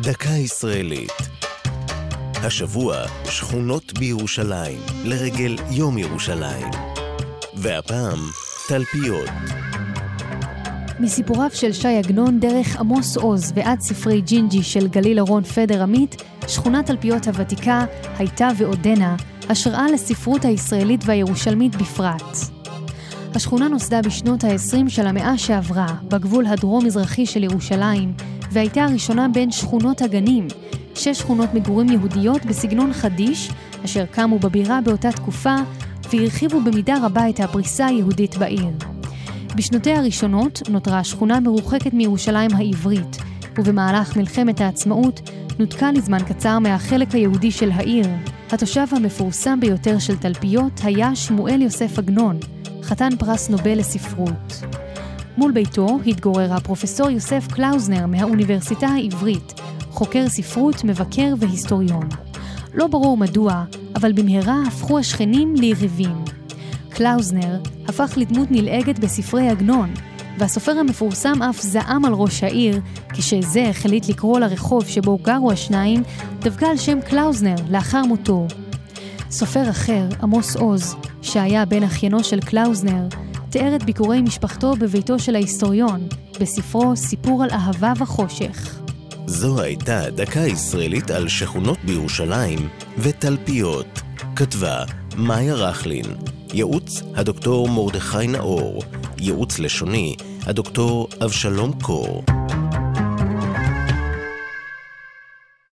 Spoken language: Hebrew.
דקה ישראלית. השבוע, שכונות בירושלים, לרגל יום ירושלים. והפעם, תלפיות. מסיפוריו של ש"י עגנון דרך עמוס עוז ועד ספרי ג'ינג'י של גליל אורון פדר עמית, שכונת תלפיות הוותיקה הייתה ועודנה השראה לספרות הישראלית והירושלמית בפרט. השכונה נוסדה בשנות ה-20 של המאה שעברה, בגבול הדרום-מזרחי של ירושלים, והייתה הראשונה בין שכונות הגנים, שש שכונות מגורים יהודיות בסגנון חדיש, אשר קמו בבירה באותה תקופה, והרחיבו במידה רבה את הפריסה היהודית בעיר. בשנותיה הראשונות נותרה השכונה מרוחקת מירושלים העברית, ובמהלך מלחמת העצמאות נותקה לזמן קצר מהחלק היהודי של העיר. התושב המפורסם ביותר של תלפיות היה שמואל יוסף עגנון, חתן פרס נובל לספרות. מול ביתו התגורר הפרופסור יוסף קלאוזנר מהאוניברסיטה העברית, חוקר ספרות, מבקר והיסטוריון. לא ברור מדוע, אבל במהרה הפכו השכנים ליריבים. קלאוזנר הפך לדמות נלעגת בספרי עגנון, והסופר המפורסם אף זעם על ראש העיר, כשזה החליט לקרוא לרחוב שבו גרו השניים, דווקא על שם קלאוזנר לאחר מותו. סופר אחר, עמוס עוז, שהיה בן אחיינו של קלאוזנר, תיאר את ביקורי משפחתו בביתו של ההיסטוריון, בספרו סיפור על אהבה וחושך. זו הייתה דקה ישראלית על שכונות בירושלים ותלפיות. כתבה מאיה רכלין, ייעוץ הדוקטור מרדכי נאור, ייעוץ לשוני הדוקטור אבשלום קור.